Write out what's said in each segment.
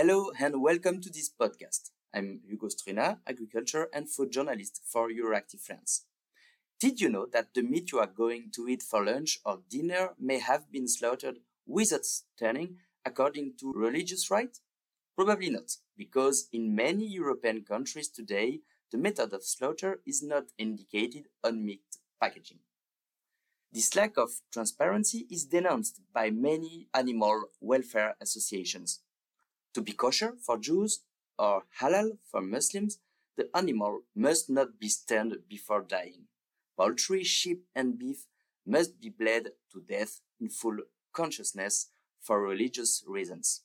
Hello and welcome to this podcast. I'm Hugo Struna, agriculture and food journalist for Euractiv France. Did you know that the meat you are going to eat for lunch or dinner may have been slaughtered without stunning according to religious rite? Probably not, because in many European countries today, the method of slaughter is not indicated on meat packaging. This lack of transparency is denounced by many animal welfare associations. To be kosher for Jews or halal for Muslims, the animal must not be stunned before dying. Poultry, sheep, and beef must be bled to death in full consciousness for religious reasons.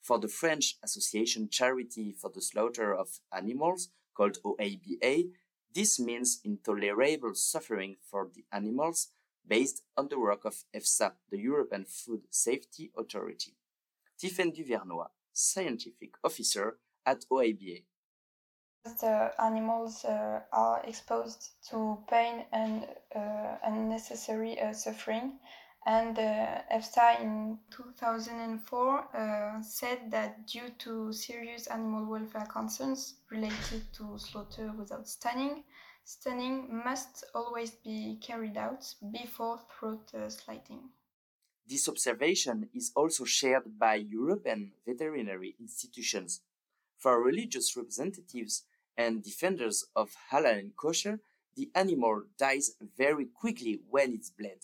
For the French Association Charity for the Slaughter of Animals, called OABA, this means intolerable suffering for the animals based on the work of EFSA, the European Food Safety Authority. Tiffaine Duvernois, scientific officer at OABA. The animals uh, are exposed to pain and uh, unnecessary uh, suffering. And uh, EFSA in 2004 uh, said that due to serious animal welfare concerns related to slaughter without stunning, stunning must always be carried out before throat uh, slitting. This observation is also shared by European veterinary institutions. For religious representatives and defenders of halal and kosher, the animal dies very quickly when it's bled.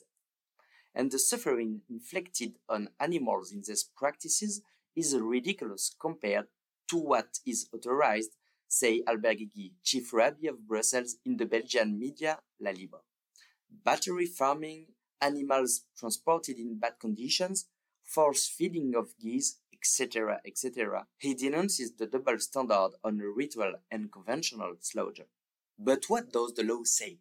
And the suffering inflicted on animals in these practices is ridiculous compared to what is authorized say Albert Guigui, chief rabbi of Brussels in the Belgian media La Libre. Battery farming, animals transported in bad conditions, force feeding of geese, etc., etc. He denounces the double standard on ritual and conventional slaughter. But what does the law say?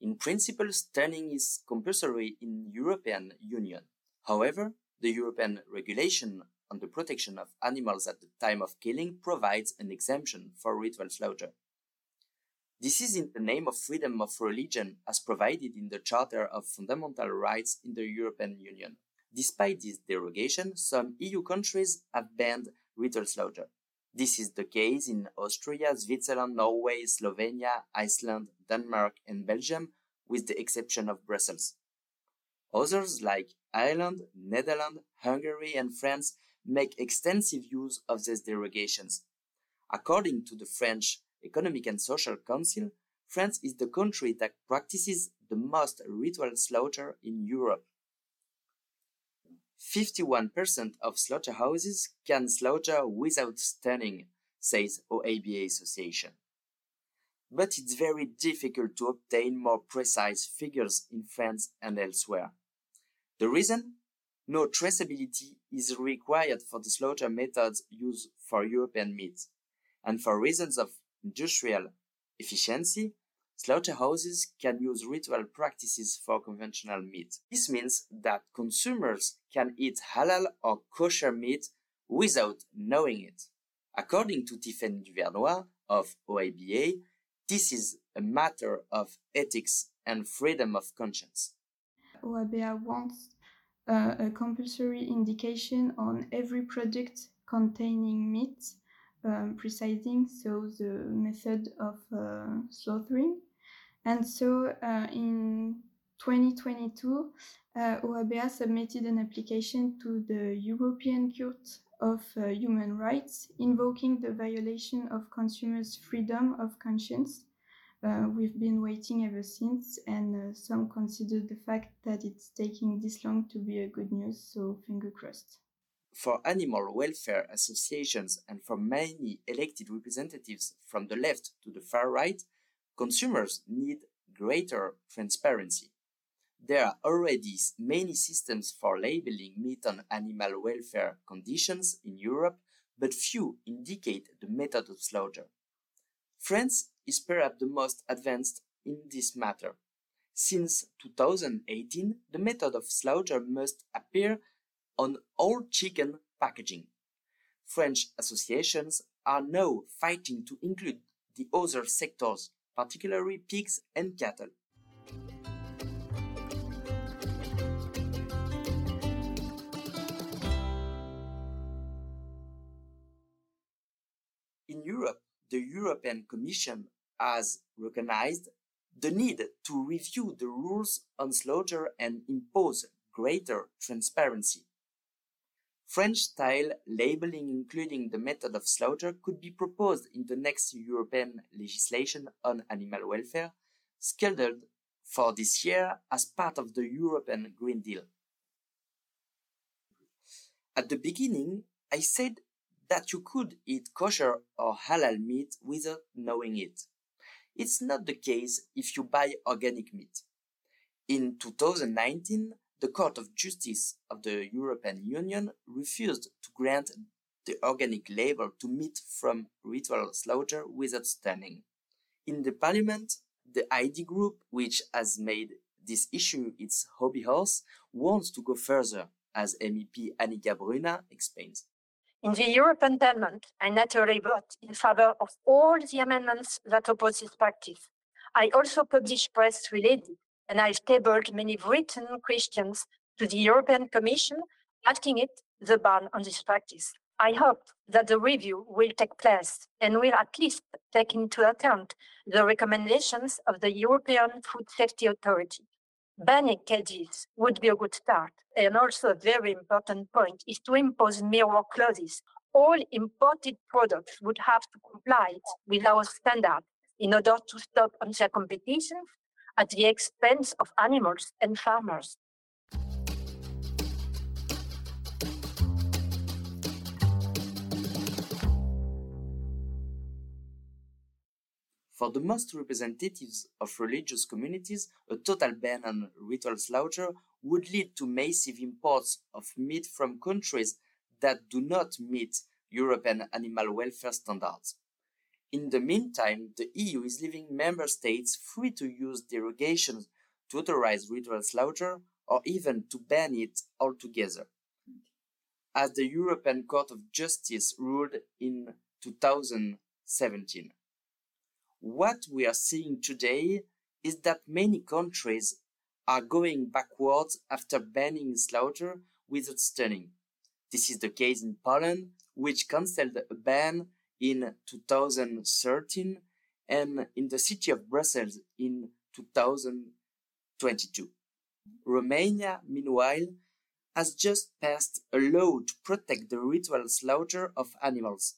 In principle, stunning is compulsory in European Union. However, the European regulation on the protection of animals at the time of killing provides an exemption for ritual slaughter. This is in the name of freedom of religion as provided in the Charter of Fundamental Rights in the European Union. Despite this derogation, some EU countries have banned ritual slaughter. This is the case in Austria, Switzerland, Norway, Slovenia, Iceland, Denmark, and Belgium, with the exception of Brussels. Others, like Ireland, Netherlands, Hungary, and France, make extensive use of these derogations. According to the French Economic and Social Council, France is the country that practices the most ritual slaughter in Europe. 51% of slaughterhouses can slaughter without stunning, says OABA Association. But it's very difficult to obtain more precise figures in France and elsewhere. The reason? No traceability is required for the slaughter methods used for European meat. And for reasons of industrial efficiency, slaughterhouses can use ritual practices for conventional meat. This means that consumers can eat halal or kosher meat without knowing it. According to Tiffaine Duvernois of OABA, this is a matter of ethics and freedom of conscience. OABA wants uh, a compulsory indication on every product containing meat, um, precising so the method of uh, slaughtering. And so uh, in 2022, uh, OABA submitted an application to the European Court of uh, Human Rights invoking the violation of consumers' freedom of conscience uh, we've been waiting ever since, and uh, some consider the fact that it's taking this long to be a good news, so finger crossed. For animal welfare associations and for many elected representatives from the left to the far right, consumers need greater transparency. There are already many systems for labeling meat on animal welfare conditions in Europe, but few indicate the method of slaughter. France is perhaps the most advanced in this matter. Since 2018, the method of slaughter must appear on all chicken packaging. French associations are now fighting to include the other sectors, particularly pigs and cattle. In Europe, the European Commission has recognized the need to review the rules on slaughter and impose greater transparency. French style labeling, including the method of slaughter, could be proposed in the next European legislation on animal welfare, scheduled for this year as part of the European Green Deal. At the beginning, I said that you could eat kosher or halal meat without knowing it. It's not the case if you buy organic meat. In 2019, the Court of Justice of the European Union refused to grant the organic label to meat from ritual slaughter without stunning. In the parliament, the ID group, which has made this issue its hobby horse, wants to go further, as MEP Annika Bruna explains. In the European Parliament, I naturally vote in favor of all the amendments that oppose this practice. I also publish press related, and I've tabled many written questions to the European Commission asking it the ban on this practice. I hope that the review will take place and will at least take into account the recommendations of the European Food Safety Authority. Banning cages would be a good start. And also a very important point is to impose mirror clauses. All imported products would have to comply with our standards in order to stop unfair competition at the expense of animals and farmers. For the most representatives of religious communities, a total ban on ritual slaughter would lead to massive imports of meat from countries that do not meet European animal welfare standards. In the meantime, the EU is leaving member states free to use derogations to authorize ritual slaughter or even to ban it altogether. As the European Court of Justice ruled in 2017. What we are seeing today is that many countries are going backwards after banning slaughter without stunning. This is the case in Poland, which cancelled a ban in 2013 and in the city of Brussels in 2022. Romania, meanwhile, has just passed a law to protect the ritual slaughter of animals.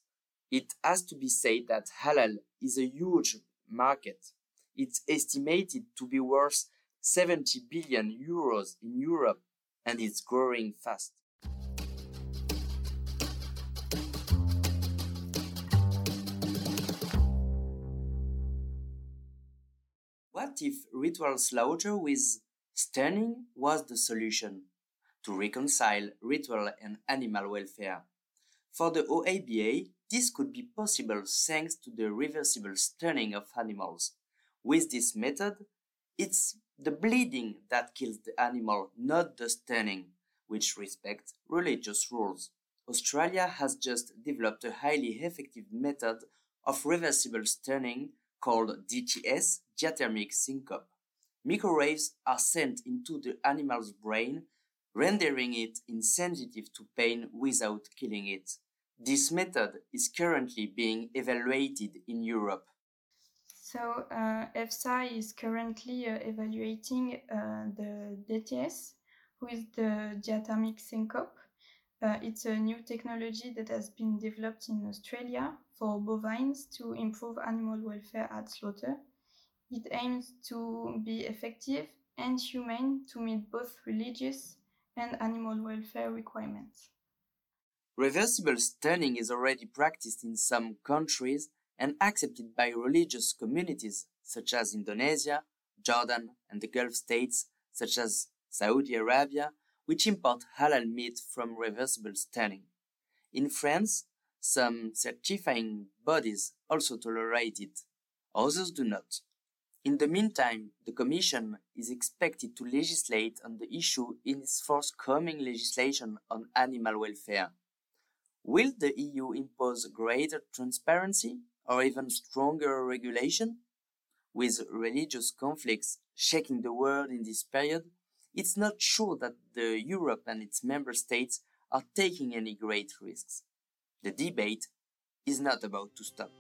It has to be said that halal is a huge market. It's estimated to be worth 70 billion euros in Europe and it's growing fast. What if ritual slaughter with stunning was the solution to reconcile ritual and animal welfare? For the OABA, this could be possible thanks to the reversible stunning of animals. With this method, it's the bleeding that kills the animal, not the stunning, which respects religious rules. Australia has just developed a highly effective method of reversible stunning called DTS, diathermic syncope. Microwaves are sent into the animal's brain, rendering it insensitive to pain without killing it. This method is currently being evaluated in Europe. So uh, EFSA is currently uh, evaluating uh, the DTS with the diathermic syncope. Uh, it's a new technology that has been developed in Australia for bovines to improve animal welfare at slaughter. It aims to be effective and humane to meet both religious and animal welfare requirements. Reversible stunning is already practiced in some countries and accepted by religious communities such as Indonesia, Jordan, and the Gulf states such as Saudi Arabia, which import halal meat from reversible stunning. In France, some certifying bodies also tolerate it, others do not. In the meantime, the Commission is expected to legislate on the issue in its forthcoming legislation on animal welfare. Will the EU impose greater transparency or even stronger regulation? With religious conflicts shaking the world in this period, it's not sure that the Europe and its member states are taking any great risks. The debate is not about to stop.